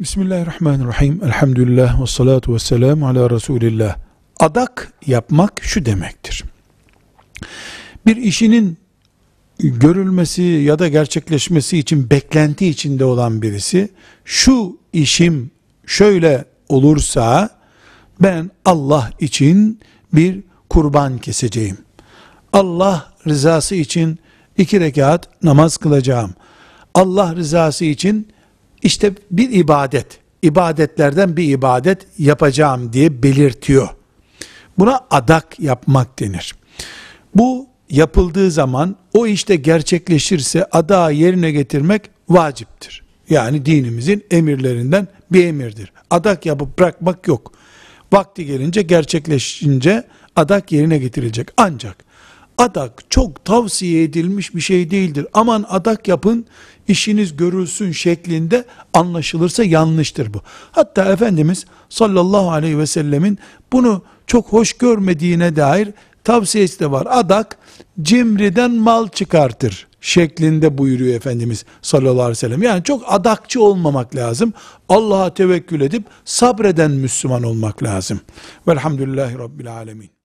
Bismillahirrahmanirrahim. Elhamdülillah ve salatu ve selamu ala Resulillah. Adak yapmak şu demektir. Bir işinin görülmesi ya da gerçekleşmesi için beklenti içinde olan birisi şu işim şöyle olursa ben Allah için bir kurban keseceğim. Allah rızası için iki rekat namaz kılacağım. Allah rızası için işte bir ibadet, ibadetlerden bir ibadet yapacağım diye belirtiyor. Buna adak yapmak denir. Bu yapıldığı zaman o işte gerçekleşirse adağı yerine getirmek vaciptir. Yani dinimizin emirlerinden bir emirdir. Adak yapıp bırakmak yok. Vakti gelince gerçekleşince adak yerine getirilecek. Ancak adak çok tavsiye edilmiş bir şey değildir. Aman adak yapın işiniz görülsün şeklinde anlaşılırsa yanlıştır bu. Hatta Efendimiz sallallahu aleyhi ve sellemin bunu çok hoş görmediğine dair tavsiyesi de var. Adak cimriden mal çıkartır şeklinde buyuruyor Efendimiz sallallahu aleyhi ve sellem. Yani çok adakçı olmamak lazım. Allah'a tevekkül edip sabreden Müslüman olmak lazım. Velhamdülillahi Rabbil Alemin.